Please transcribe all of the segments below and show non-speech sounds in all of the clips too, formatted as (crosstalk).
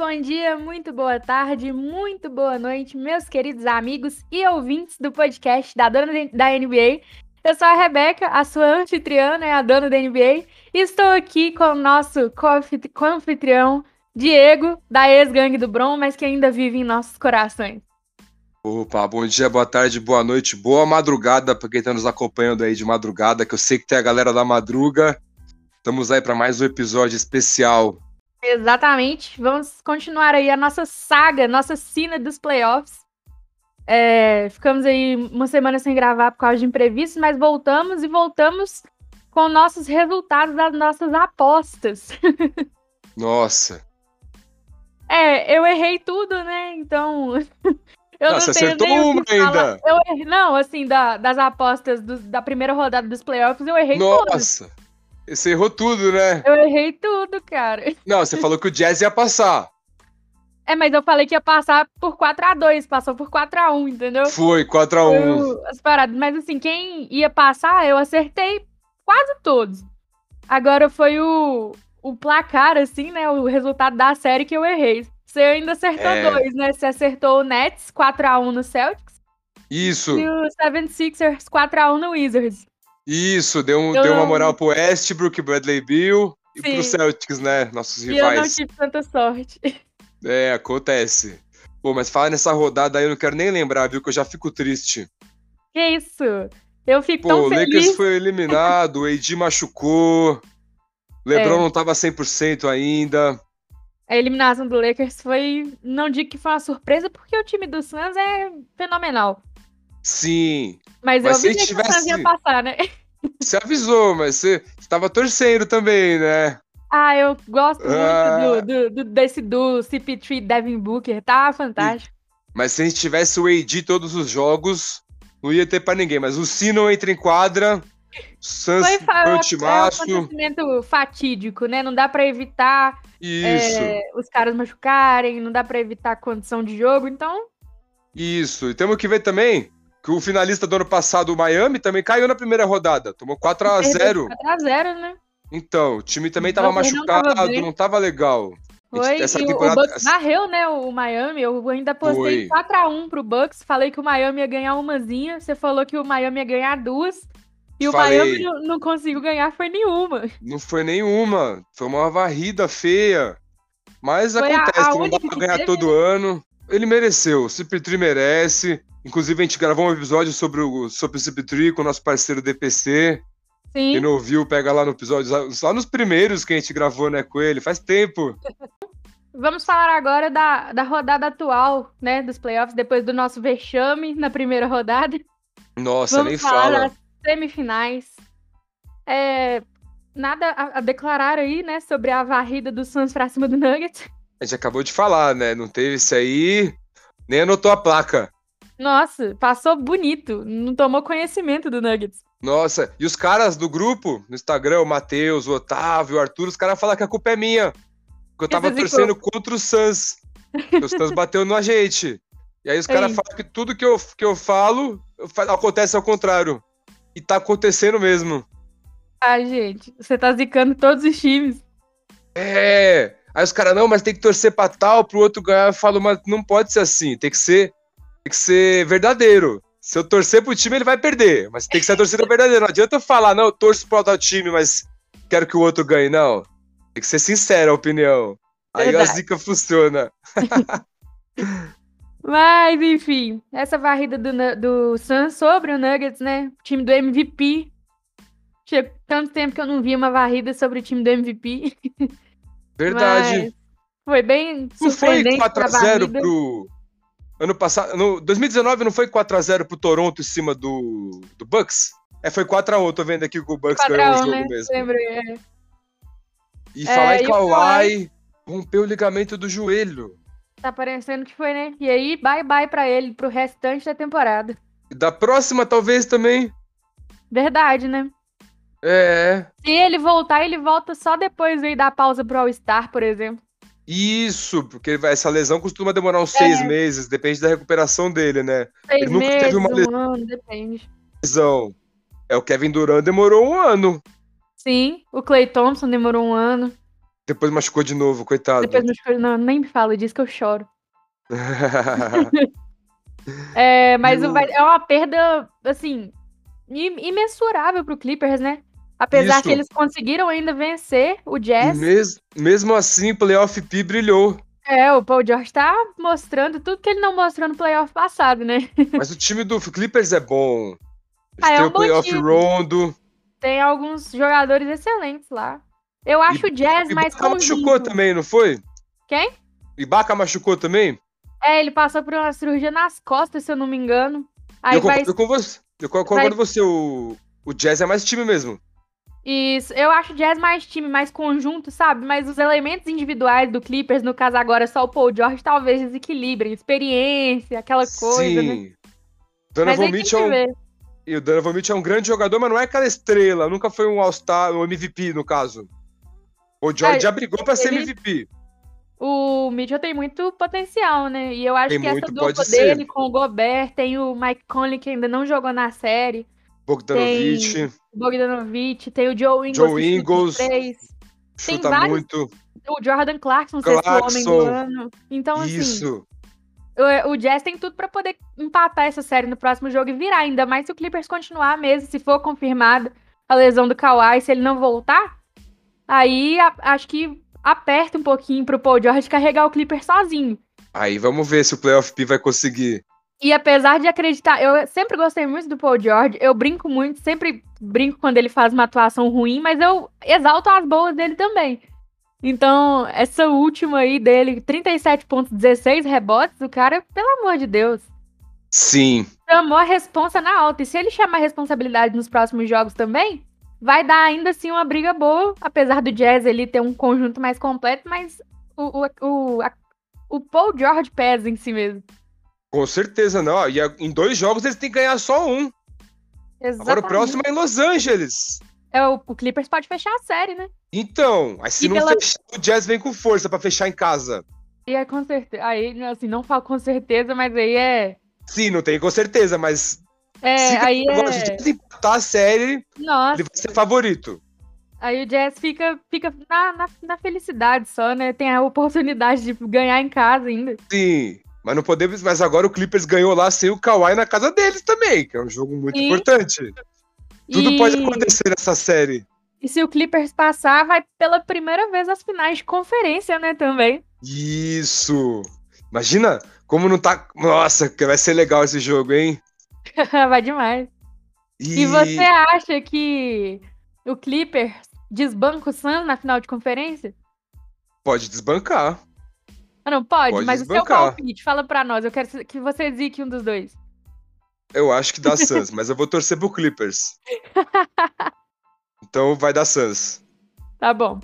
Bom dia, muito boa tarde, muito boa noite, meus queridos amigos e ouvintes do podcast da dona da NBA. Eu sou a Rebeca, a sua anfitriã, né, a dona da NBA, e estou aqui com o nosso co-anfitrião, Diego, da ex-gangue do Bron, mas que ainda vive em nossos corações. Opa, bom dia, boa tarde, boa noite, boa madrugada para quem está nos acompanhando aí de madrugada, que eu sei que tem a galera da madruga. Estamos aí para mais um episódio especial. Exatamente. Vamos continuar aí a nossa saga, nossa cena dos playoffs. É, ficamos aí uma semana sem gravar por causa de imprevistos, mas voltamos e voltamos com nossos resultados das nossas apostas. Nossa. (laughs) É, eu errei tudo, né? Então. (laughs) Eu Nossa, não acertou uma ainda. Eu errei, não, assim, da, das apostas do, da primeira rodada dos playoffs, eu errei Nossa. todas. Você errou tudo, né? Eu errei tudo, cara. Não, você falou que o Jazz ia passar. É, mas eu falei que ia passar por 4x2, passou por 4x1, entendeu? Foi, 4x1. As paradas. Mas assim, quem ia passar, eu acertei quase todos. Agora foi o, o placar, assim, né? O resultado da série que eu errei. Você ainda acertou é... dois, né? Você acertou o Nets 4x1 no Celtics. Isso. E o 76ers 4x1 no Wizards. Isso, deu, um, eu... deu uma moral pro Westbrook, Bradley Bill e Sim. pro Celtics, né? Nossos rivais. E eu não tive tanta sorte. É, acontece. Pô, mas fala nessa rodada aí, eu não quero nem lembrar, viu? Que eu já fico triste. Que isso? Eu fico Pô, tão feliz. Pô, o Lakers foi eliminado, o AD machucou, (laughs) LeBron é. não tava 100% ainda a eliminação do Lakers foi, não digo que foi uma surpresa, porque o time do Suns é fenomenal. Sim. Mas, mas eu tivesse... que Suns ia passar, né? Você avisou, mas você estava torcendo também, né? Ah, eu gosto ah. muito do, do, do, desse do CP3 Devin Booker, tá fantástico. Mas se a gente tivesse o AD todos os jogos, não ia ter para ninguém. Mas o Sino entra em quadra, Suns foi, foi timaço. É um acontecimento fatídico, né? Não dá para evitar é, os caras machucarem, não dá para evitar a condição de jogo, então. Isso. E temos que ver também que o finalista do ano passado, o Miami, também caiu na primeira rodada. Tomou 4x0. 4x0, né? Então, o time também tava machucado, não tava, não tava legal. Foi, Essa temporada... o Bucks varreu, né, o Miami. Eu ainda postei 4x1 pro Bucks. Falei que o Miami ia ganhar umazinha. Você falou que o Miami ia ganhar duas. E o Falei, Miami não, não conseguiu ganhar, foi nenhuma. Não foi nenhuma. Foi uma varrida feia. Mas foi acontece, a, a não dá pra ganhar teve... todo ano. Ele mereceu, o Cipitri merece. Inclusive, a gente gravou um episódio sobre o, sobre o com o nosso parceiro DPC. Sim. Quem não ouviu, pega lá no episódio, só nos primeiros que a gente gravou, né, com ele, faz tempo. (laughs) Vamos falar agora da, da rodada atual, né, dos playoffs, depois do nosso vexame na primeira rodada. Nossa, Vamos nem fala. Das semifinais. É, nada a, a, declarar aí, né, sobre a varrida do Suns pra cima do Nuggets. A gente acabou de falar, né? Não teve isso aí, nem anotou a placa. Nossa, passou bonito. Não tomou conhecimento do Nuggets. Nossa, e os caras do grupo, no Instagram, o Matheus, o Otávio, o Arthur, os caras falam que a culpa é minha. Que eu tava torcendo contra o Suns. o Suns (laughs) bateu no gente. E aí os caras falam que tudo que eu, que eu falo acontece ao contrário. E tá acontecendo mesmo. Ai, gente, você tá zicando todos os times. É. Aí os caras, não, mas tem que torcer pra tal, pro outro ganhar. Eu falo, mas não pode ser assim. Tem que ser, tem que ser verdadeiro. Se eu torcer pro time, ele vai perder. Mas tem que ser a torcida verdadeira. Não adianta eu falar, não, eu torço pro outro time, mas quero que o outro ganhe. Não. Tem que ser sincera a opinião. Aí a zica funciona. (laughs) Mas, enfim, essa varrida do, do Suns sobre o Nuggets, né? O time do MVP. Tinha tanto tempo que eu não via uma varrida sobre o time do MVP. (laughs) Verdade. Mas foi bem Não foi 4x0 pro. Ano passado. No 2019 não foi 4x0 pro Toronto em cima do, do Bucks? É, foi 4x1. Tô vendo aqui que o Bucks ganhou o jogo né? mesmo. Lembrei, é. E é, falar em Kawhi, rompeu o ligamento do joelho. Tá parecendo que foi, né? E aí, bye bye pra ele, pro restante da temporada. Da próxima, talvez também. Verdade, né? É. Se ele voltar, ele volta só depois aí da pausa pro All-Star, por exemplo. Isso, porque essa lesão costuma demorar uns é. seis meses, depende da recuperação dele, né? Seis ele nunca meses, teve uma lesão. Um ano, depende. Lesão. É, o Kevin Durant demorou um ano. Sim, o Clay Thompson demorou um ano. Depois machucou de novo, coitado. Depois machucou, não, nem me fala disso que eu choro. (laughs) é, mas o... é uma perda, assim, imensurável pro Clippers, né? Apesar Isso. que eles conseguiram ainda vencer o Jazz. Mes mesmo assim, o playoff P brilhou. É, o Paul George tá mostrando tudo que ele não mostrou no playoff passado, né? (laughs) Mas o time do Clippers é bom. Eles ah, é um o playoff time. rondo. Tem alguns jogadores excelentes lá. Eu acho e, o Jazz mais Ibaka machucou também, não foi? Quem? Ibaka machucou também? É, ele passou por uma cirurgia nas costas, se eu não me engano. Aí eu vai... concordo com você. Eu concordo vai... com você. O, o Jazz é mais time mesmo. Isso, eu acho o Jazz mais time, mais conjunto, sabe? Mas os elementos individuais do Clippers, no caso agora só o Paul George, talvez desequilibrem. Experiência, aquela coisa, né? Sim. né? Donovan Mitchell é um... E o Donovan Mitchell é um grande jogador, mas não é aquela estrela. Nunca foi um All-Star, um MVP, no caso. O George é, já brigou pra ele... ser MVP. O Mitchell tem muito potencial, né? E eu acho tem que muito, essa dupla dele ser. com o Gobert, tem o Mike Conley que ainda não jogou na série. Bogdanovich. Tem Bogdanovich, tem o Joe Ingles. Joe Ingles. Chuta tem vários, muito. O Jordan Clarkson, Clarkson. sexto homem do ano. Então, assim. Isso. O, o Jazz tem tudo para poder empatar essa série no próximo jogo e virar, ainda mais se o Clippers continuar mesmo, se for confirmada a lesão do Kawhi, se ele não voltar, aí a, acho que aperta um pouquinho pro Paul George carregar o Clippers sozinho. Aí vamos ver se o Playoff P vai conseguir e apesar de acreditar, eu sempre gostei muito do Paul George, eu brinco muito, sempre brinco quando ele faz uma atuação ruim, mas eu exalto as boas dele também. Então, essa última aí dele, 37 pontos, 16 rebotes, o cara, pelo amor de Deus. Sim. Chamou a responsa na alta. E se ele chamar a responsabilidade nos próximos jogos também, vai dar ainda assim uma briga boa, apesar do Jazz ele ter um conjunto mais completo, mas o, o, o, a, o Paul George pesa em si mesmo. Com certeza, não. E em dois jogos eles têm que ganhar só um. Exatamente. Agora o próximo é em Los Angeles. É, o, o Clippers pode fechar a série, né? Então, aí se e não pela... fechar, o Jazz vem com força para fechar em casa. E é com certeza. Aí, assim, não falo com certeza, mas aí é. Sim, não tem com certeza, mas. É, se aí é. Se empatar a série, Nossa. ele vai ser favorito. Aí o Jazz fica, fica na, na, na, felicidade só, né? Tem a oportunidade de ganhar em casa ainda. Sim. Mas não podemos. Mas agora o Clippers ganhou lá sem o Kawhi na casa deles também, que é um jogo muito e... importante. Tudo e... pode acontecer nessa série. E se o Clippers passar, vai pela primeira vez às finais de conferência, né, também. Isso! Imagina como não tá. Nossa, que vai ser legal esse jogo, hein? (laughs) vai demais. E... e você acha que o Clippers desbanca o Suns na final de conferência? Pode desbancar. Ah, não, pode, pode mas desbancar. o seu palpite, fala pra nós. Eu quero que você zique um dos dois. Eu acho que dá Suns, mas eu vou torcer pro Clippers. (laughs) então vai dar Suns. Tá bom.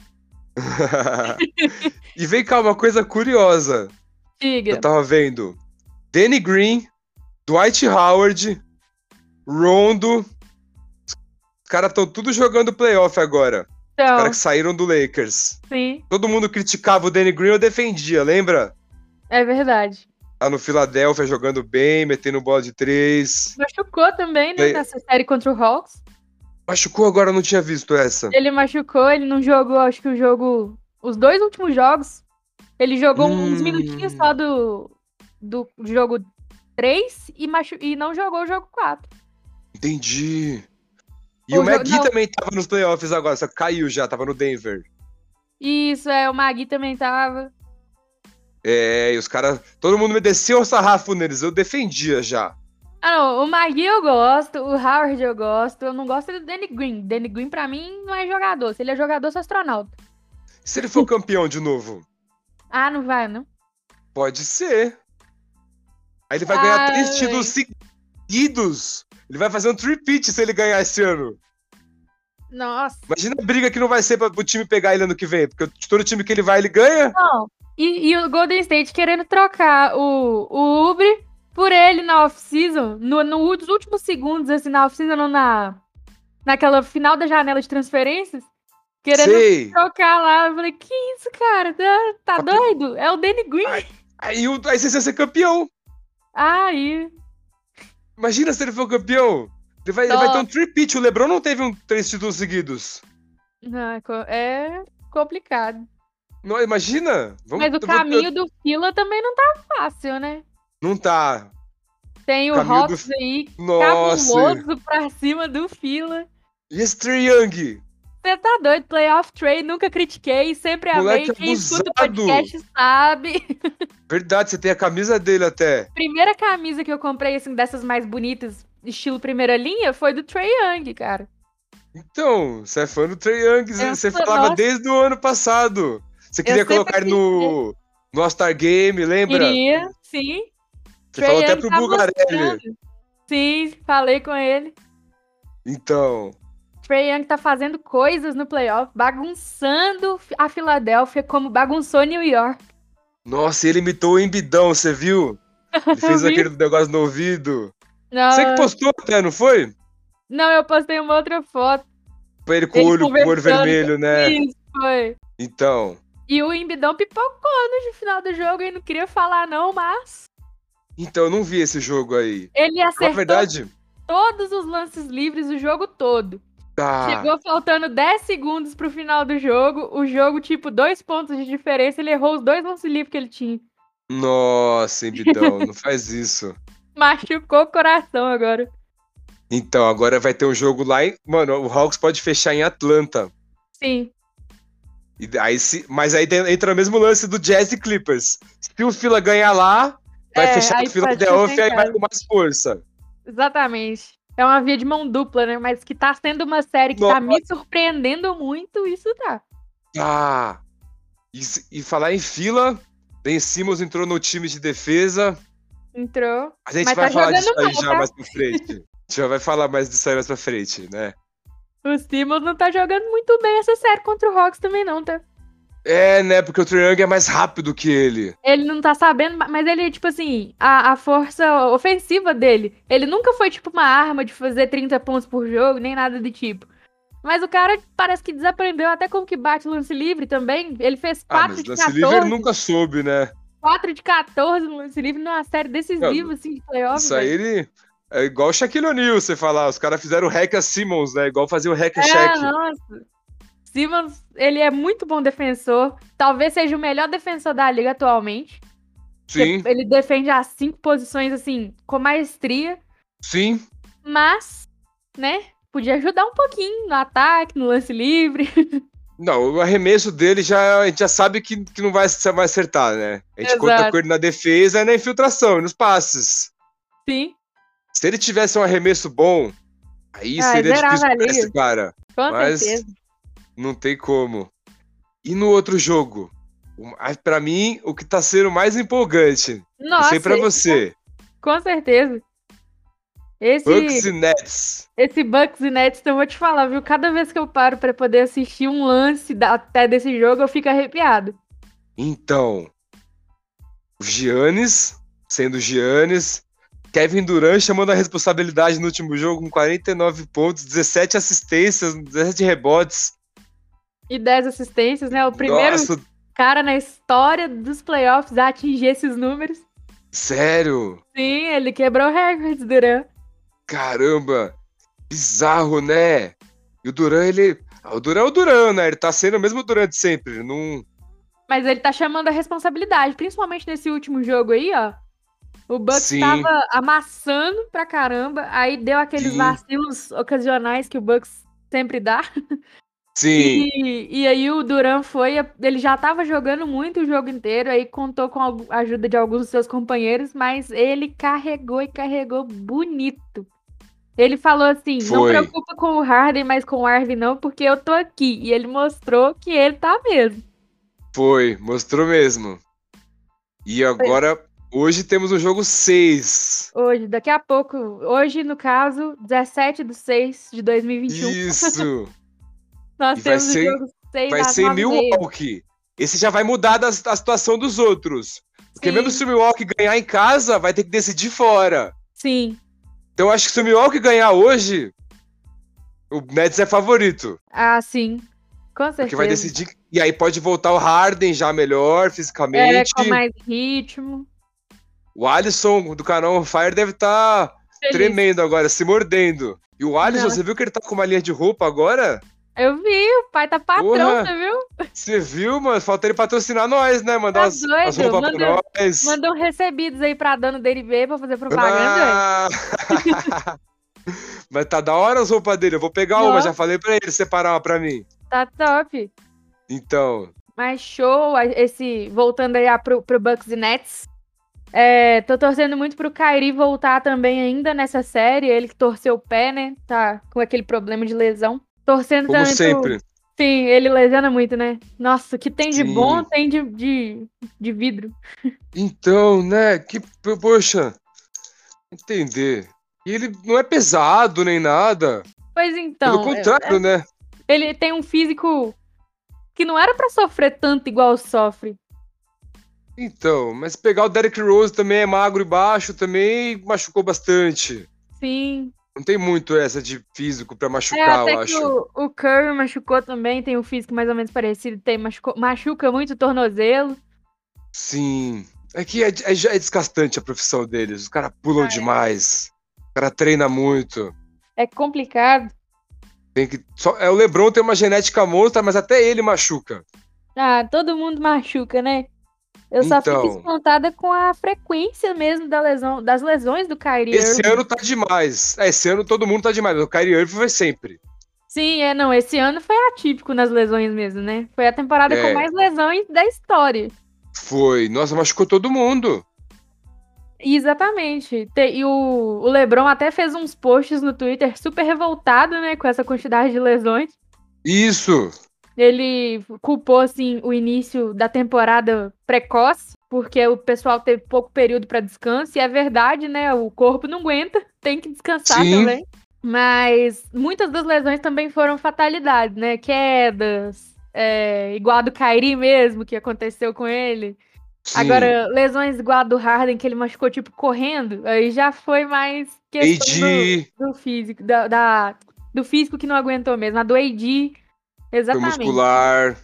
(laughs) e vem cá, uma coisa curiosa. Diga. Eu tava vendo. Danny Green, Dwight Howard, Rondo. Os caras estão tudo jogando playoff agora. Então, Os caras que saíram do Lakers. Sim. Todo mundo criticava o Danny Green, eu defendia, lembra? É verdade. Tá no Philadelphia jogando bem, metendo bola de três. Machucou também, né, nessa série contra o Hawks. Machucou agora, eu não tinha visto essa. Ele machucou, ele não jogou, acho que o jogo. Os dois últimos jogos. Ele jogou hum... uns minutinhos só do, do jogo 3 e, machu... e não jogou o jogo 4. Entendi. E o, o Magui não... também tava nos playoffs agora, só que caiu já, tava no Denver. Isso, é, o Magui também tava. É, e os caras. Todo mundo me desceu o sarrafo neles, eu defendia já. Ah, não, o Magui eu gosto, o Howard eu gosto, eu não gosto do Danny Green. Danny Green, pra mim, não é jogador. Se ele é jogador, sou astronauta. E se ele for campeão de novo? (laughs) Ah, não vai, não? Pode ser. Aí ele vai ganhar Ai. três títulos seguidos. Ele vai fazer um tripit se ele ganhar esse ano. Nossa. Imagina a briga que não vai ser para o time pegar ele ano que vem, porque todo time que ele vai, ele ganha. Não. E, e o Golden State querendo trocar o, o Ubre por ele na off-season, no, nos últimos segundos, assim, na off-season, na, naquela final da janela de transferências. Querendo Sei. trocar lá. Eu falei, que isso, cara? Tá, tá doido? É o Danny Green. Aí, aí, aí você vai ser campeão. Aí. Imagina se ele for campeão. Ele vai, ele vai ter um tripit. O LeBron não teve um três títulos seguidos. Não, é, é complicado. Não, imagina! Vamos, Mas o vou- caminho do Fila também não tá fácil, né? Não tá. Tem o Caminho do Hawks aí Nossa! cabuloso pra cima do Fila. E esse Young? Você tá doido, Playoff Trade, nunca critiquei, sempre amei. Moleque Quem escuta o podcast sabe. Verdade, você tem a camisa dele até. Primeira camisa que eu comprei, assim, dessas mais bonitas, estilo primeira linha, foi do Trey Young, cara. Então, você é fã do Trae Young, Eu você sou- falava nossa. desde o ano passado. Você queria colocar no, no All-Star Game, lembra? Queria, sim. Você falou até Young pro tá mostrando. Sim, falei com ele. Então, Trey Young tá fazendo coisas no playoff, bagunçando a Filadélfia como bagunçou New York. nossa, ele imitou o Embidão, você viu? Ele fez (laughs) aquele negócio no ouvido. Não, Você que postou até, não foi? não, eu postei uma outra foto. Foi ele com o olho, olho vermelho, né? Isso, foi. Então, E o Embidão pipocou no final do jogo e não queria falar não, mas então eu não vi esse jogo aí. ele Na acertou verdade, todos os lances livres o jogo todo. Chegou faltando 10 segundos pro final do jogo, o jogo, tipo, dois pontos de diferença, ele errou os dois lances livres que ele tinha. Nossa, Embidão, não faz isso. (laughs) Machucou o coração agora. Então, agora vai ter um jogo lá em. Mano, o Hawks pode fechar em Atlanta. Sim. E aí se... Mas aí entra no mesmo lance do Jazz e Clippers. Se o Fila ganhar lá, vai É, fechar aí o Philadelphia e em vai com mais força. Exatamente. É uma via de mão dupla, né? Mas que tá sendo uma série que tá Nossa. me surpreendendo muito, isso tá. Ah! E, e falar em fila, Ben Simmons entrou no time de defesa. Entrou. A gente vai tá falar disso aí mal, já tá? mais pra frente. A gente já vai falar mais disso aí mais pra frente, né? O Simmons não tá jogando muito bem essa série contra o Hawks também, não, tá? É, né? Porque o Young é mais rápido que ele. Ele não tá sabendo, mas ele, tipo assim, a, a força ofensiva dele, ele nunca foi, tipo, uma arma de fazer 30 pontos por jogo, nem nada do tipo. Mas o cara parece que desaprendeu até como que bate lance livre também. Ele fez Ah, 4 mas de lance 14, livre ele nunca soube, né? 4 de 14 no lance livre numa série decisiva, Não, assim, de playoff. Isso aí ele. É igual o Shaquille O'Neal, você falar. Os caras fizeram o hack a Simmons, né? Igual fazer o hack a É, Shaq. nossa. Simmons, ele é muito bom defensor. Talvez seja o melhor defensor da liga atualmente. Sim, Ele defende as cinco posições, assim, com maestria. sim. Mas, né, podia ajudar um pouquinho no ataque, no lance livre. (laughs) Não, o arremesso dele já, a gente já sabe que, que não vai, vai acertar, né? A gente Exato. conta com ele na defesa e na infiltração, nos passes. Sim, Se ele tivesse um arremesso bom, aí Ah, seria difícil pra esse cara. com Mas certeza. Não tem como. E no outro jogo? Pra mim, o que tá sendo mais empolgante. não Nossa, sei pra você. com certeza. Esse, Bucks e Nets. esse Bucks e Nets, então eu vou te falar, viu? Cada vez que eu paro pra poder assistir um lance da- até desse jogo, eu fico arrepiado. Então, o Giannis, sendo Giannis, Kevin Durant chamando a responsabilidade no último jogo com 49 pontos, 17 assistências, 17 rebotes. E 10 assistências, né? O primeiro Nossa, cara na história dos playoffs a atingir esses números. sério? Sim, ele quebrou recordes, Duran. Caramba! Bizarro, né? E o Durant, ele. ah, O Durant é o Durant, né? Ele tá sendo o mesmo Durant de sempre. Não... Mas ele tá chamando a responsabilidade, principalmente nesse último jogo aí, ó. O Bucks Sim. tava amassando pra caramba, aí deu aqueles Sim. vacilos ocasionais que o Bucks sempre dá. (laughs) Sim, E, e aí o Duran foi, ele já tava jogando muito o jogo inteiro, aí contou com a ajuda de alguns dos seus companheiros, mas ele carregou e carregou bonito. Ele falou assim: não Foi. preocupa com o Harden, mas com o Arvin não, porque eu tô aqui. E ele mostrou que ele tá mesmo. foi. Mostrou mesmo. E agora, hoje temos o jogo 6. Hoje, daqui a pouco, hoje, no caso, 17 de 6 de 2021, Isso! (laughs) nós E vai ser- o jogo 6 Vai ser em 9h30. Milwaukee. Esse já vai mudar da, da situação dos outros. Porque Sim. mesmo se o Milwaukee ganhar em casa, vai ter que decidir fora. Sim. Então eu acho que se o Milwaukee ganhar hoje, o Nets é favorito. Ah, sim. Com certeza. Porque vai decidir. E aí pode voltar o Harden já melhor É, fisicamente. com mais ritmo. O Alisson do canal Fire deve estar Feliz. tremendo agora, se mordendo. E o Alisson, Não. você viu que ele tá com uma linha de roupa agora? Eu vi, o pai tá patrão, Porra. você viu? Você viu, mano? Falta ele patrocinar nós, né? Mandar Tá as, doido? as roupas pra nós. Mandou recebidos aí pra dona dele ver pra fazer propaganda. Ah! (laughs) Mas tá da hora as roupas dele. Eu vou pegar uma, Nossa. já falei pra ele separar uma pra mim. Tá top. Então, Mas show, esse. Voltando aí pro, pro Bucks e Nets. É, tô torcendo muito pro Kyrie voltar também ainda nessa série. Ele que torceu o pé, né? Tá com aquele problema de lesão. Torcendo como também pro- sempre. Sim, ele lesiona muito, né? Nossa, o que tem de Sim. bom tem de, de, de vidro. Então, né? Que, poxa, entender. E ele não é pesado nem nada. Pois então. Pelo é- contrário, né? ele tem um físico que não era pra sofrer tanto igual sofre. Então, mas pegar o Derrick Rose também é magro e baixo, também machucou bastante. Sim. Não tem muito essa de físico pra É, machucar, até eu acho. o, o Curry machucou também, tem um físico mais ou menos parecido, tem machucou- machuca muito o tornozelo. Sim. É que é, é, já é desgastante a profissão deles. Os caras pulam Ah, é. demais. O cara treina muito. É complicado. Tem que, só, é, o Lebron tem uma genética monstra, mas até ele machuca. Ah, todo mundo machuca, né? Eu só fico Então. espantada com a frequência mesmo da lesão, das lesões do Kyrie Esse Irving. ano tá demais. É, esse ano todo mundo tá demais. O Kyrie Irving foi sempre. Sim, é, não, esse ano foi atípico nas lesões mesmo, né? Foi a temporada É. com mais lesões da história. Foi. Nossa, machucou todo mundo. Exatamente. Te- E o, o LeBron até fez uns posts no Twitter super revoltado, né, com essa quantidade de lesões. Isso. Ele culpou, assim, o início da temporada precoce, porque o pessoal teve pouco período para descanso, e é verdade, né? O corpo não aguenta, tem que descansar Sim. também. Mas muitas das lesões também foram fatalidades, né? Quedas, é, igual a do Kyrie mesmo, que aconteceu com ele. Sim. Agora, lesões igual a do Harden, que ele machucou, tipo, correndo, aí já foi mais questão do, do físico, da, da- do físico que não aguentou mesmo. A do AD, exatamente. muscular.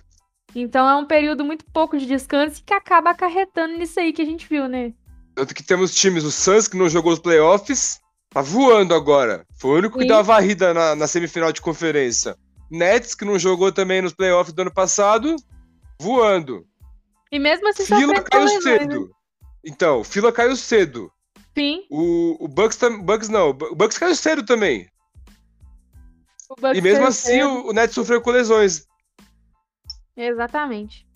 Então é um período muito pouco de descanso e que acaba acarretando nisso aí que a gente viu, né? Tanto que temos times, o Suns, que não jogou os playoffs, tá voando agora. Foi o único que Sim. deu a varrida na, na semifinal de conferência. Nets, que não jogou também nos playoffs do ano passado, voando. E mesmo assim Fila caiu lesões, né? cedo. Então, Fila caiu cedo. Sim, O, o Bucks, tam- Bucks não, o Bucks caiu cedo também. O E mesmo assim o, o Nets sofreu com lesões. Exatamente.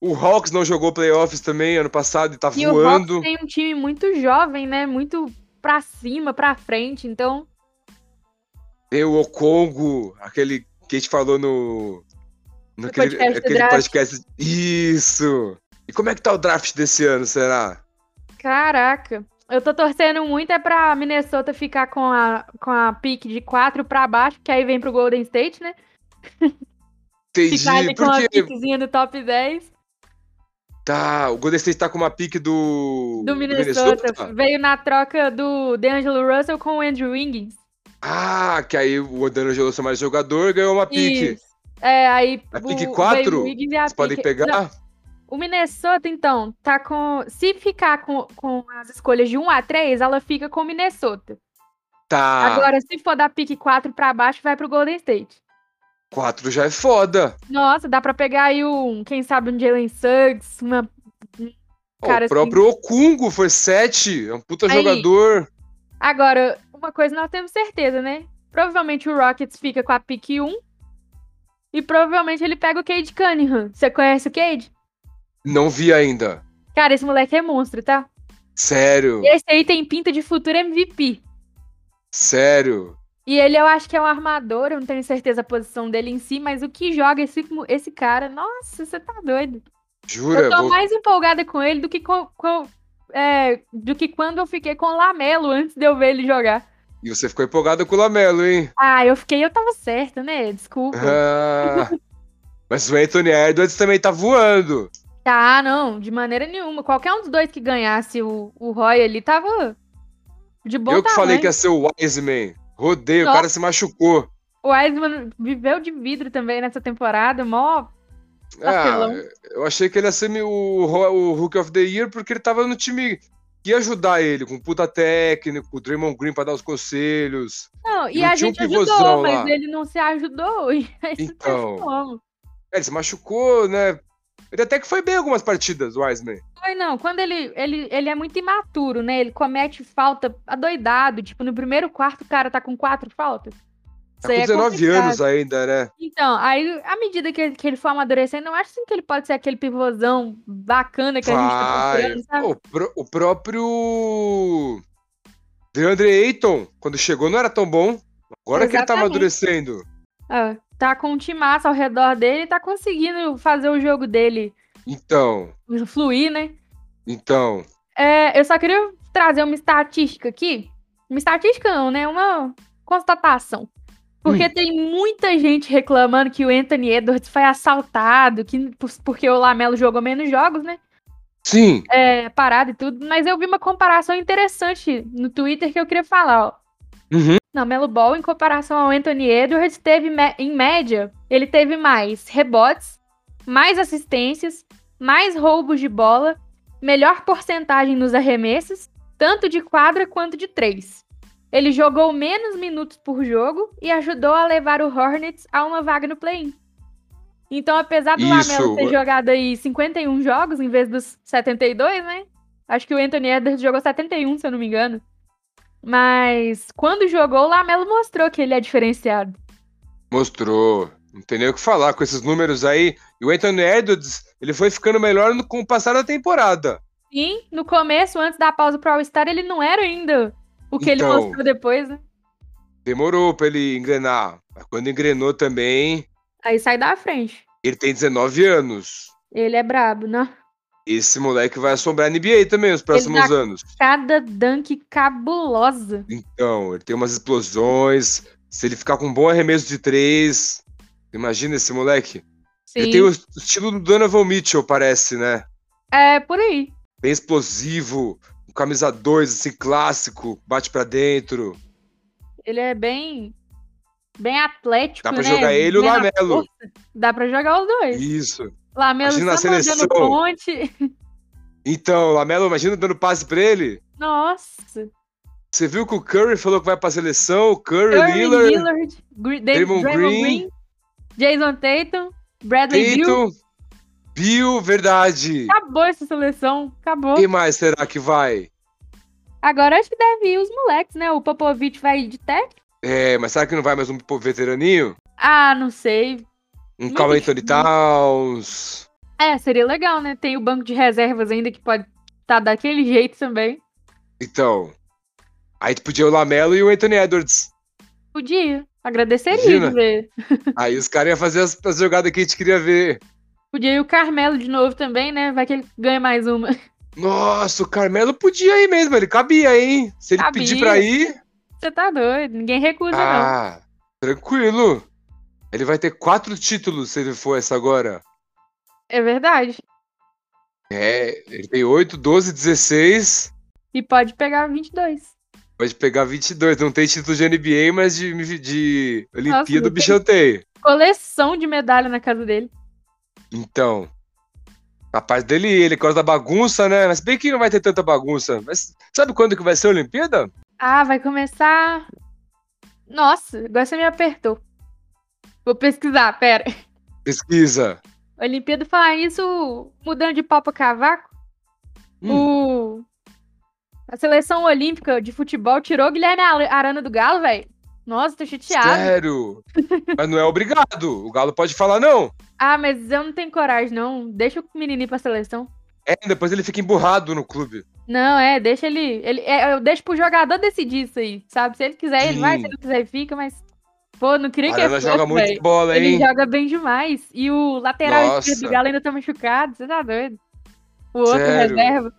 O Hawks não jogou playoffs também ano passado e tá E o voando. Hawks tem um time muito jovem, né? Muito pra cima, pra frente. Então, Tem o Okongo, aquele que a gente falou no. Podcast do aquele draft. podcast. Isso! E como é que tá o draft desse ano, será? caraca. Eu tô torcendo muito é pra Minnesota ficar com a, com a pique de 4 pra baixo, que aí vem pro Golden State, né? Ficar ali Entendi. com Porque piquezinha no top 10 tá, o Golden State tá com uma pique do. do Minnesota. Veio na troca do DeAngelo Russell com o Andrew Wiggins. Ah, que aí o D'Angelo é mais jogador ganhou uma pique. Isso. É, aí A pique veio 4? o Wiggins e a Vocês podem pique- pegar? Não, o Minnesota, então, tá com. Se ficar com, com as escolhas de 1 a 3, ela fica com o Minnesota. Tá. Agora, se for da pique 4 pra baixo, vai pro Golden State. 4 já é foda. Nossa, dá pra pegar aí um, quem sabe, um Jalen Suggs, uma. Cara, o assim- próprio Okungo foi 7. É um puta Aí. jogador. Agora, uma coisa nós temos certeza, né? Provavelmente o Rockets fica com a pique 1. E provavelmente ele pega o Cade Cunningham. Você conhece o Cade? Não vi ainda. Cara, esse moleque é monstro, tá? Sério. E esse aí tem pinta de futuro MVP. Sério. E ele eu acho que é um armador, eu não tenho certeza a posição dele em si, mas o que joga esse, esse cara, nossa, você tá doido. Jura? Eu tô Vou- mais empolgada com ele do que, com, com- é, do que quando eu fiquei com o Lamelo antes de eu ver ele jogar. E você ficou empolgado com o Lamelo, hein? Ah, eu fiquei, eu tava certa, né? Desculpa. Ah, (laughs) mas o Anthony Edwards também tá voando. Tá, não, de maneira nenhuma. Qualquer um dos dois que ganhasse o, o Roy ali tava de bom Eu que tamanho. falei que ia ser o Wiseman. Rodei, o Nossa. cara se machucou. O Wiseman viveu de vidro também nessa temporada, mó Ah, Vacilão. eu achei que ele ia ser o, o Rookie of the Year porque ele tava no time que ia ajudar ele, com puta técnico, o Draymond Green pra dar os conselhos. Não, e a tinha um gente ajudou, mas lá. ele não se ajudou. (laughs) E aí não Então. como. É, ele se machucou, né? Ele até que foi bem algumas partidas, o Wiseman. Foi não, quando ele, ele, ele é muito imaturo, né? Ele comete falta adoidado. Tipo, no primeiro quarto o cara tá com quatro faltas. Tá com é 19 complicado. anos ainda, né? Então, aí, à medida que ele, que ele for amadurecendo, eu acho sim que ele pode ser aquele pivôzão bacana que a gente tá Vai. procurando, o, o próprio DeAndre Ayton, quando chegou, não era tão bom. Agora que ele tá Exatamente. amadurecendo. Ah, tá com um timaço ao redor dele e tá conseguindo fazer o jogo dele Então, fluir, né? então. É, eu só queria trazer uma estatística aqui. Uma estatística não, né? Uma constatação. Porque Hum. tem muita gente reclamando que o Anthony Edwards foi assaltado, que, por- porque o Lamelo jogou menos jogos, né? Sim. É, parado e tudo. Mas eu vi uma comparação interessante no Twitter que eu queria falar, ó. Uhum. Não, Melo Ball, em comparação ao Anthony Edwards, teve, em média, ele teve mais rebotes, mais assistências, mais roubos de bola, melhor porcentagem nos arremessos, tanto de quadra quanto de três. Ele jogou menos minutos por jogo e ajudou a levar o Hornets a uma vaga no play-in. Então, apesar do Isso. Lamelo ter jogado aí 51 jogos em vez dos 72, né? Acho que o Anthony Edwards jogou 71, se eu não me engano. Mas quando jogou, o Lamelo mostrou que ele é diferenciado. Mostrou. Não tem nem o que falar com esses números aí. E o Anthony Edwards, ele foi ficando melhor no, com o passar da temporada. Sim, no começo, antes da pausa pro All-Star, ele não era ainda o que ele Então. mostrou depois, né? Demorou pra ele engrenar. Mas quando engrenou também, Aí sai da frente. ele tem 19 anos. Ele é brabo, né? Esse moleque vai assombrar a NBA também nos próximos dá- anos. Cada dunk cabulosa. Então, ele tem umas explosões. Se ele ficar com um bom arremesso de três. Imagina esse moleque. Sim. Ele tem o estilo do Donovan Mitchell, parece, né? É por aí. Bem explosivo. Um camisa 2, assim, clássico. Bate pra dentro. Ele é bem. Bem atlético. Dá pra né? jogar ele e o Lamelo. Dá pra jogar os dois. Isso. Lamelo Imagina só seleção. ponte. Então, Lamelo, imagina dando passe pra ele. Nossa. Você viu que o Curry falou que vai pra seleção? Curry, Curry, Lillard, Lillard, Draymond Draymond Green. Green, Jason Tatum, Bradley. Tatum, Bill, verdade. Acabou essa seleção. Acabou. Quem mais será que vai? Agora acho que deve ir os moleques, né? O Popovich vai de técnico. É, mas será que não vai mais um veteraninho? Ah, não sei. Um Anthony difícil. Towns. É, seria legal, né? Tem o banco de reservas ainda que pode estar daquele jeito também. Então. Aí podia o Lamelo e o Anthony Edwards. Podia. Agradeceria ver. (laughs) Aí os caras iam fazer as, as jogadas que a gente queria ver. Podia ir o Carmelo de novo também, né? Vai que ele ganha mais uma. Nossa, o Carmelo podia ir mesmo, ele cabia, hein? Se ele Cabia. pedir pra ir. Você tá doido. Ninguém recusa, não. Ah, tranquilo. Ele vai ter quatro títulos se ele for essa agora. É verdade. É, ele tem 8, 12, 16. E pode pegar 22. Pode pegar 22. Não tem título de NBA, mas de, de Olimpíada não o bichão tem. Coleção de medalha na casa dele. Então. Capaz dele ir, ele causa da bagunça, né? Mas bem que não vai ter tanta bagunça. Mas sabe quando que vai ser a Olimpíada? Ah, vai começar. Nossa, agora você me apertou. Vou pesquisar, pera. Pesquisa. Olimpíada falar isso, mudando de pau pra cavaco. Hum. O... A seleção olímpica de futebol tirou o Guilherme Ar- Arana do Galo, velho. Nossa, tô chateado. Sério? mas não é obrigado. O Galo pode falar não. Ah, mas eu não tenho coragem, não. Deixa o menininho pra seleção. É, depois ele fica emburrado no clube. Não, é, deixa ele. ele é, eu deixo pro jogador decidir isso aí, sabe? Se ele quiser, ele vai, Sim. se ele não quiser, fica, mas. Pô, não queria que ele joga muito velho. bola, Ele hein? joga bem demais. E o lateral Nossa. esquerdo do Galo ainda tá machucado, você tá doido? O outro Sério? reserva.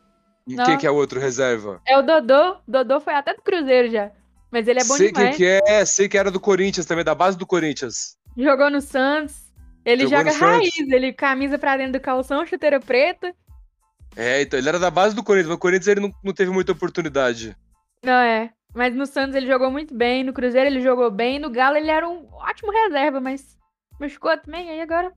E Não. quem que é o outro reserva? É o Dodô. Dodô foi até do Cruzeiro já. Mas ele é bom sei demais. quem que é, sei que era do Corinthians também, da base do Corinthians. Jogou no Santos. Ele Jogou joga no Santos. raiz, ele camisa pra dentro do calção, chuteira preta. É, então ele era da base do Corinthians, mas o Corinthians ele não, não teve muita oportunidade. Não é. Mas no Santos ele jogou muito bem, no Cruzeiro ele jogou bem, no Galo ele era um ótimo reserva, mas machucou também, aí agora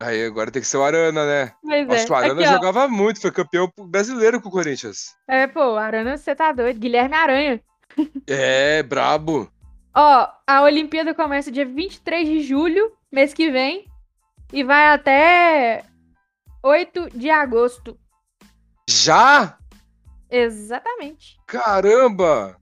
Aí agora tem que ser o Arana, né? Pois Nossa, é. o Arana Aqui, ó. jogava muito, foi campeão brasileiro com o Corinthians. É, pô, Arana, você tá doido. Guilherme Aranha. (laughs) É, brabo. Ó, a Olimpíada começa dia 23 de julho, mês que vem, e vai até 8 de agosto. Já? Exatamente. Caramba!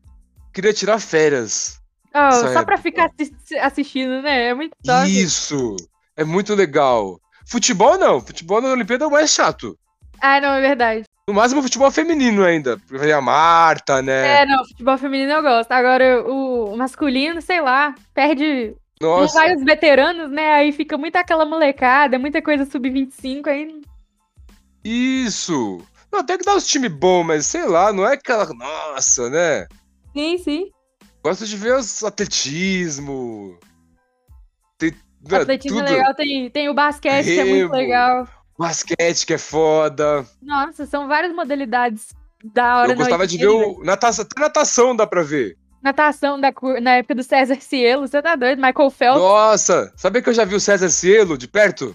Queria tirar férias. Essa só pra época. ficar assi- assistindo, né? É muito top. Isso! É muito legal. Futebol não. Futebol na Olimpíada é o mais chato. Ah, não, é verdade. No máximo futebol feminino ainda. Porque a Marta, né? É, não, futebol feminino eu gosto. Agora, o masculino, sei lá, perde. Não Nossa. vai os veteranos, né? Aí fica muito aquela molecada, muita coisa sub-25, aí. Isso! Não, tem que dar uns times bons, mas sei lá, não é aquela. Nossa, né? Sim, sim. Gosto de ver os atletismo. Tem né, Atletismo é tudo. legal, tem, tem o basquete, que é muito Remo. legal. Basquete que é foda. Nossa, são várias modalidades da hora Eu gostava de ver o. Natação, até natação dá pra ver. Natação da, na época do César Cielo, você tá doido? Michael Phelps. Nossa! Sabia que eu já vi o César Cielo de perto?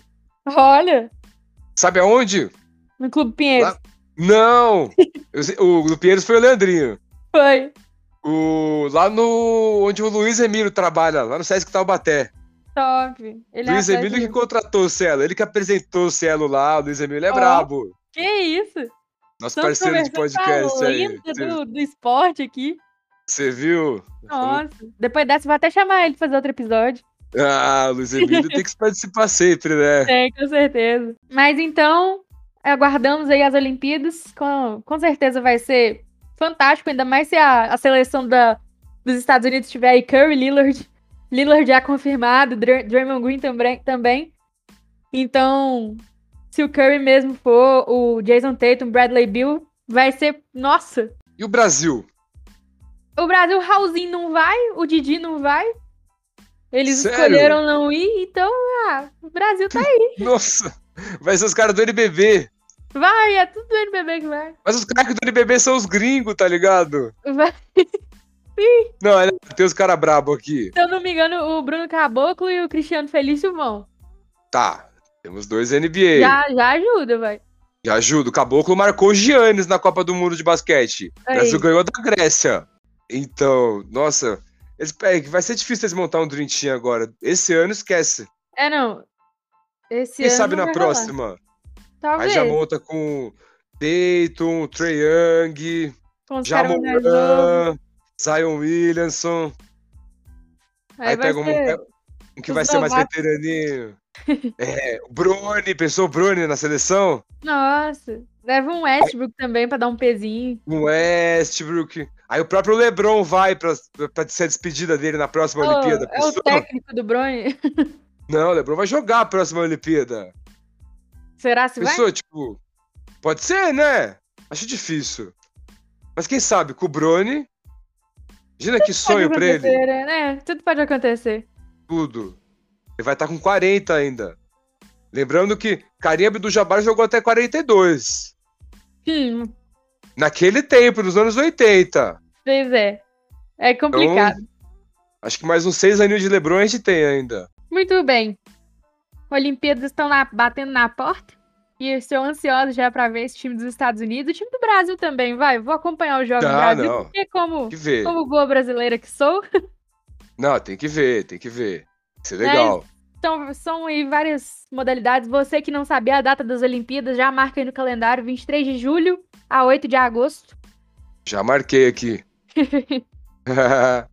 Olha, Sabe aonde? no Clube Pinheiros. Lá- Não! (laughs) Eu o do Pinheiros foi o Leandrinho. Foi. O, lá no. onde o Luiz Emílio trabalha, lá no Sesc Taubaté. Top. Ele é Luiz atleta Emílio que contratou o Cielo, ele que apresentou o Cielo lá, o Luiz Emílio é Ó, brabo. Que isso? Nosso Estamos parceiro de a podcast aí. do, do esporte aqui. Você viu? Nossa. Depois dessa, vou até chamar ele pra fazer outro episódio. Ah, Luiz Emílio tem que participar (laughs) sempre, né? Tem, com certeza. Mas então, aguardamos aí as Olimpíadas. Com, com certeza vai ser fantástico, ainda mais se a, a seleção da, dos Estados Unidos tiver aí Curry, Lillard. (laughs) Lillard já confirmado, Dra- Draymond Green também, também. Então, se o Curry mesmo for, o Jason Tatum, Bradley Bill, vai ser. Nossa! E o Brasil? O Brasil, o Raulzinho não vai, o Didi não vai. Eles Sério? escolheram não ir, então, ah, o Brasil tá (laughs) aí. Nossa! Vai ser os caras do NBB. Vai, é tudo do NBB que vai. Mas os craques do NBB são os gringos, tá ligado? vai. (laughs) Não, é, tem os caras brabos aqui. Se eu não me engano, o Bruno Caboclo e o Cristiano Felício vão. Tá, temos dois NBA. Já, já ajuda, vai. Já ajuda. O Caboclo marcou o Giannis na Copa do Mundo de basquete. O Aí. Brasil ganhou da Grécia. Então, nossa, eles, é, vai ser difícil eles montar um Dream Team agora. Esse ano esquece. É, não. Esse Quem ano sabe na rolar. Próxima? Aí Talvez. já monta com Dayton, Trae Young. Jamoran, Zion Williamson. Aí, Aí, pega um, ser... um que vai ser mais veteraninho. (laughs) é, o Brony, pensou o Brony na seleção? Nossa. Leva um Westbrook também pra dar um pezinho. O Westbrook. Aí o próprio LeBron vai pra, pra ser a despedida dele na próxima Ô, Olimpíada. é o técnico do Brony. Não, o LeBron vai jogar a próxima Olimpíada. Será se vai? Pensou, tipo, pode ser, né? Acho difícil. Mas quem sabe, com o Brony. Imagina que Pode sonho pra ele. né? Tudo pode acontecer. Tudo. Ele vai estar com 40 ainda. Lembrando que Karim Abdul-Jabbar jogou até 42. Hum, Naquele tempo, nos anos 80. pois é. É complicado. Acho que mais uns seis aninhos de LeBron a gente tem ainda. Muito bem. Olimpíadas estão na- batendo na porta. E eu estou ansiosa já pra ver esse time dos Estados Unidos. O time do Brasil também, vai. Vou acompanhar os jogos do Ah, Brasil. não. Porque como, Tem que ver. como boa brasileira que sou, Não, tem que ver, tem que ver. Isso é Mas- legal. então, são aí várias modalidades. Você que não sabia a data das Olimpíadas, já marca aí no calendário, 23 de julho a 8 de agosto. Já marquei aqui. (laughs) (laughs)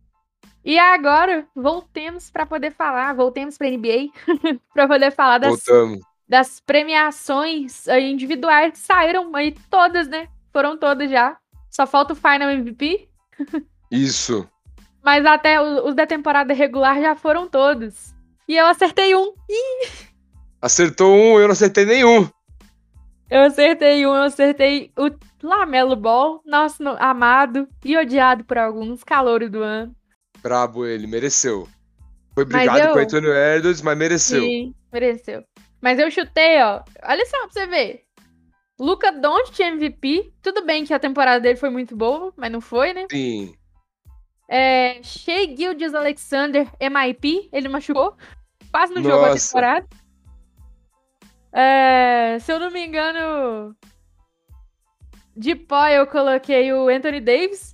E agora, voltemos para poder falar, voltemos para NBA, (laughs) para poder falar das, Voltamos. das premiações aí individuais que saíram aí todas, né? Foram todas já. Só falta o Final MVP, Isso. (laughs) mas até os da temporada regular já foram todos. E eu acertei um. Acertou um, eu não acertei nenhum. Eu acertei um, eu acertei o Lamelo Ball, nosso no- amado e odiado por alguns, calouro do ano. Brabo ele, mereceu. Foi brigado eu- com o Antônio Edwards, mas mereceu. Sim, mereceu. Mas eu chutei, ó. Olha só pra você ver. Luca Doncic MVP. Tudo bem que a temporada dele foi muito boa, mas não foi, né? Sim. É, Shea Gildias Alexander, MIP. Ele machucou. Quase não jogou a temporada. É, se eu não me engano, de pó eu coloquei o Anthony Davis.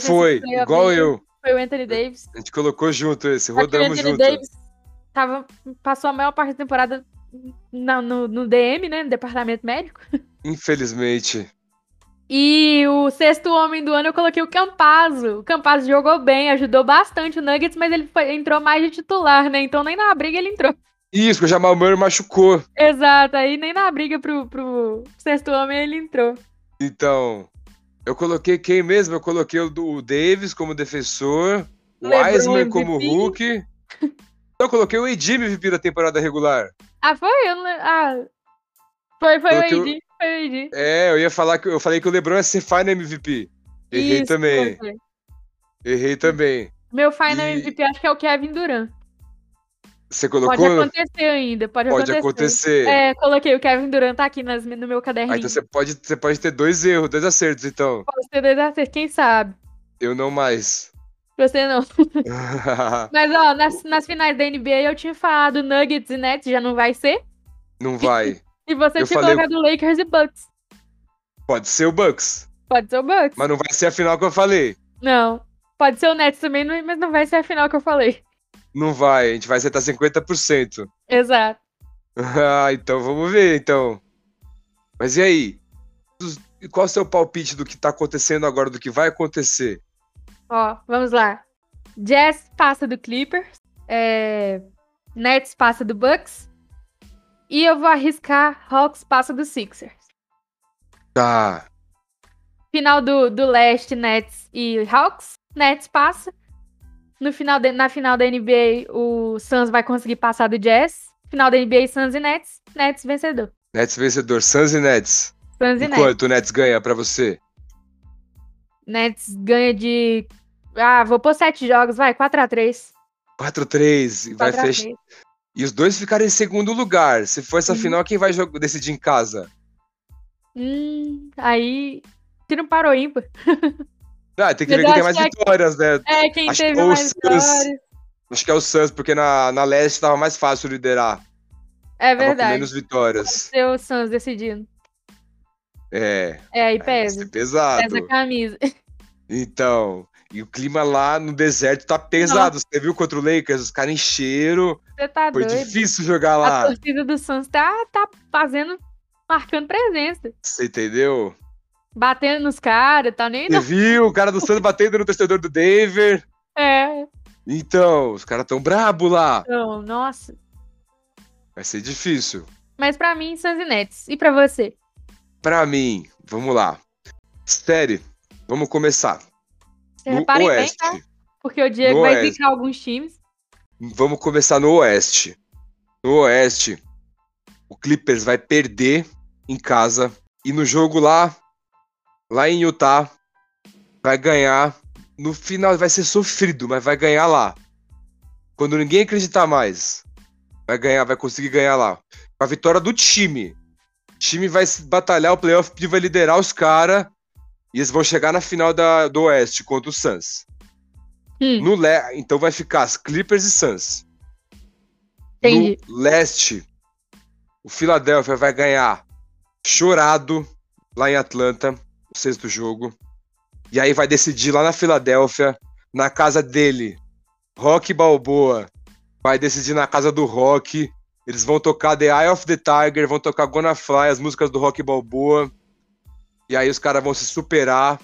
Foi, igual eu. Foi o Anthony Davis. A gente colocou junto esse, Só que o rodamos Anthony junto. Davis tava, passou a maior parte da temporada na- no, no DM, né? No departamento médico. Infelizmente. E o sexto homem do ano eu coloquei o Campazzo. O Campazzo jogou bem, ajudou bastante o Nuggets, mas ele foi- entrou mais de titular, né? Então nem na briga ele entrou. Isso, que o Jamal Murray machucou. Exato, aí nem na briga pro, pro sexto homem ele entrou. Então, eu coloquei quem mesmo? Eu coloquei o, Davis como defensor, o Wiseman como. Hulk. Eu coloquei o AD MVP da temporada regular. Ah, foi? Eu não... le- Ah, foi, foi Coloquei o o- AD, foi o AD. É, eu ia falar que eu falei que o LeBron ia ser final MVP. Errei Isso, também. foi. Errei também. Meu final E- MVP acho que é o Kevin Durant. Você Pode colocou? acontecer ainda, pode, Pode acontecer. acontecer. É, coloquei o Kevin Durant tá aqui nas, no meu caderninho. Ah, então você pode, você pode ter dois erros, dois acertos, então. Pode ser dois acertos, quem sabe? Eu não mais. Você não. (laughs) Mas, ó, nas, nas finais da NBA eu tinha falado Nuggets e Nets, já não vai ser. não vai. (laughs) E você Eu tinha falei- colocado Lakers e Bucks. Pode ser o Bucks, Pode ser o Bucks. mas não vai ser a final que eu falei. Não. Pode ser o Nets também, mas não vai ser a final que eu falei. Não vai, a gente vai acertar 50%. Exato. (laughs) Ah, então vamos ver, então. Mas e aí? Qual é o seu palpite do que tá acontecendo agora, do que vai acontecer? Ó, vamos lá. Jazz passa do Clippers. é, Nets passa do Bucks. E eu vou arriscar Hawks passa do Sixers. Tá. Final do, do leste, Nets e Hawks. Nets passa. No final de- na final da NBA, o Suns vai conseguir passar do Jazz. Final da NBA, Suns e Nets. Nets vencedor. Nets vencedor, Suns e Nets. Suns e E Nets. quanto o Nets ganha pra você? Nets ganha de. Ah, vou pôr sete jogos, vai, 4x3. 4-3. E vai fechar. E os dois ficarem em segundo lugar. Se for essa final, quem vai jogar- decidir em casa? Hum, aí. Tira um para o ímpar. (laughs) Ah, tem que Mas ver quem tem mais que vitórias, né? É, quem Acho que teve ou mais Suns. vitórias. Acho que é o Suns, porque na, na leste tava mais fácil liderar. É Tava com verdade. menos vitórias. Ser o Suns decidindo. É, É, aí pesa. ser pesado. Pesa a camisa. Então, e o clima lá no deserto tá pesado. Você viu contra o Lakers? Os caras encheram. Você tá Foi doido. difícil jogar A lá. torcida do Suns tá, tá fazendo, marcando presença. Você entendeu? Batendo nos caras, tá nem Você viu o cara do Santos batendo no torcedor do Denver? É, Então, os caras tão brabo lá. não, nossa. Vai ser difícil. Mas pra mim, Suns e Nets. E pra você? Pra mim, vamos lá. Série, vamos começar. Você No reparem bem, Oeste. tá? Porque o Diego No vai Oeste. alguns times. Vamos começar no Oeste. No Oeste, o Clippers vai perder em casa. E no jogo lá, lá em Utah, vai ganhar. No final vai ser sofrido, mas vai ganhar lá. Quando ninguém acreditar mais, vai ganhar, vai conseguir ganhar lá. Com a vitória do time. O time vai batalhar o playoff e vai liderar os caras. E eles vão chegar na final da, do Oeste contra o Suns. Hum, No le... Então vai ficar as Clippers e Suns. entendi. No leste, o Philadelphia vai ganhar chorado lá em Atlanta, no sexto jogo. E aí vai decidir lá na Filadélfia, na casa dele. Rock Balboa vai decidir na casa do Rock. Eles vão tocar The Eye of the Tiger, vão tocar Gonna Fly, as músicas do Rock Balboa. E aí os caras vão se superar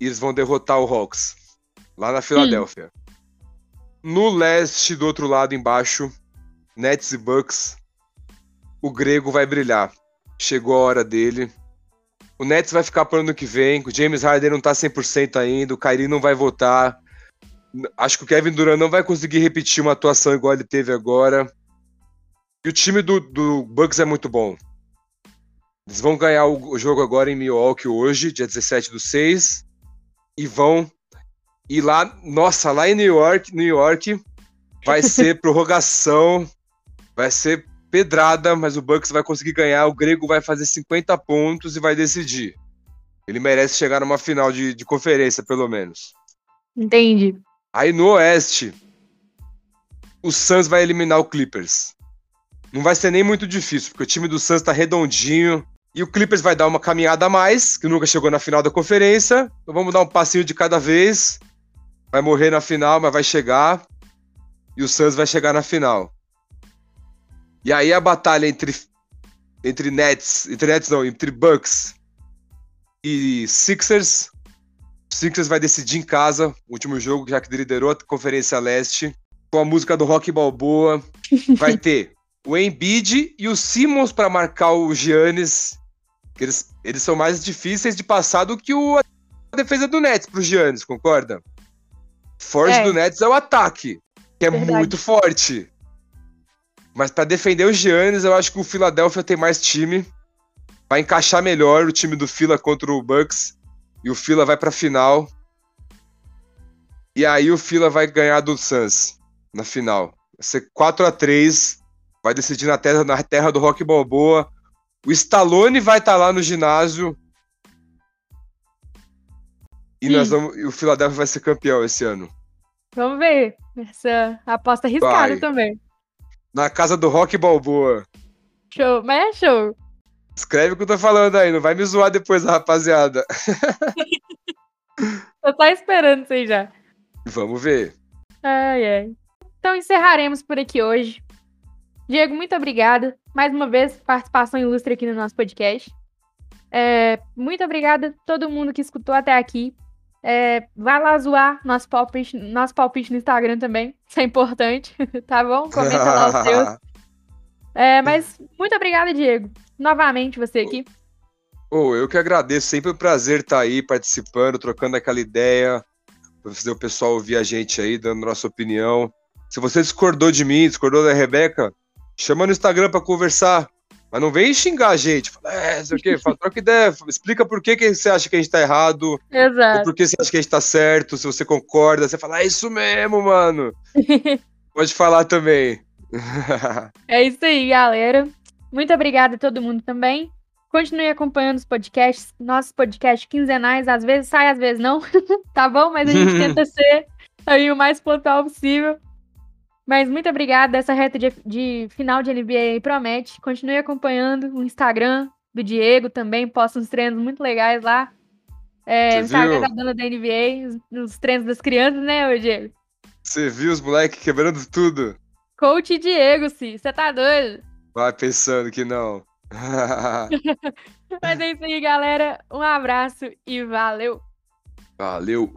e eles vão derrotar o Hawks lá na Filadélfia. No leste, do outro lado embaixo, Nets e Bucks, o grego vai brilhar. Chegou a hora dele. O Nets vai ficar pro ano que vem. O James Harden não tá 100% ainda. O Kyrie não vai voltar. N- Acho que o Kevin Durant não vai conseguir repetir uma atuação igual ele teve agora. E o time do, do Bucks é muito bom. Eles vão ganhar o, o jogo agora em Milwaukee hoje, dia 17 do 6. E vão. E lá, nossa, lá em New York, New York, vai (laughs) ser prorrogação. Vai ser pedrada, mas o Bucks vai conseguir ganhar. O grego vai fazer 50 pontos e vai decidir. Ele merece chegar numa final de, de conferência, pelo menos. não vai ser nem muito difícil, porque o time do Suns tá redondinho. E o Clippers vai dar uma caminhada a mais, que nunca chegou na final da conferência. Então vamos dar um passinho de cada vez. Vai morrer na final, mas vai chegar. E o Suns vai chegar na final. E aí a batalha entre entre Nets, entre Nets não, entre Bucks e Sixers. Sixers vai decidir em casa, último jogo, já que liderou a Conferência Leste, com a música do Rock Balboa. (laughs) Vai ter o Embiid e o Simmons para marcar o Giannis. Eles, eles são mais difíceis de passar do que o, a defesa do Nets pro Giannis, concorda? Forte é. do Nets é o ataque, que é Verdade. muito forte. Mas para defender o Giannis, eu acho que o Philadelphia tem mais time. Vai encaixar melhor o time do Fila contra o Bucks. E o Fila vai pra final. E aí o Fila vai ganhar do Suns na final. Vai ser 4 a 3 Vai decidir na terra, na terra do Rock Balboa. O Stallone vai estar tá lá no ginásio. E, nós vamos, e o Philadelphia vai ser campeão esse ano. Vamos ver. Essa aposta arriscada vai. também. Na casa do Rock Balboa. Show, mas é show. Escreve o que eu tô falando aí, não vai me zoar depois, rapaziada. (laughs) tô esperando isso aí já. Vamos ver. Ai, ai. Então encerraremos por aqui hoje. Diego, muito obrigada. Mais uma vez, participação ilustre aqui no nosso podcast. É, muito obrigada a todo mundo que escutou até aqui. É, vai lá zoar nosso palpite, nosso palpite no Instagram também. Isso é importante, (laughs) tá bom? Comenta lá os (laughs) seus. É, mas muito obrigada, Diego. Novamente você aqui. Oh, eu que agradeço. Sempre um prazer estar aí participando, trocando aquela ideia, para fazer o pessoal ouvir a gente aí, dando nossa opinião. Se você discordou de mim, discordou da Rebeca, chama no Instagram para conversar. Mas não vem xingar a gente. Fala, é, sei o quê, fala, troca ideia, explica por que, que você acha que a gente tá errado. Exato. Por que você acha que a gente tá certo, se você concorda. Você fala, é isso mesmo, mano. (laughs) Pode falar também. é isso aí, galera. Muito obrigada a todo mundo também. Continue acompanhando os podcasts, nossos podcasts quinzenais, às vezes sai, às vezes não, (laughs) tá bom? Mas a gente tenta (laughs) ser aí o mais pontual possível. Mas muito obrigada. Essa reta de, de final de NBA promete. Continue acompanhando o Instagram do Diego também. Posta uns treinos muito legais lá. É, Instagram da dona da NBA, os, os, treinos das crianças, né, Diego? Você viu os moleques quebrando tudo? Coach Diego, sim. Você tá doido? Vai pensando que não. (laughs) (laughs) Mas é isso aí, galera. Um abraço e valeu. Valeu.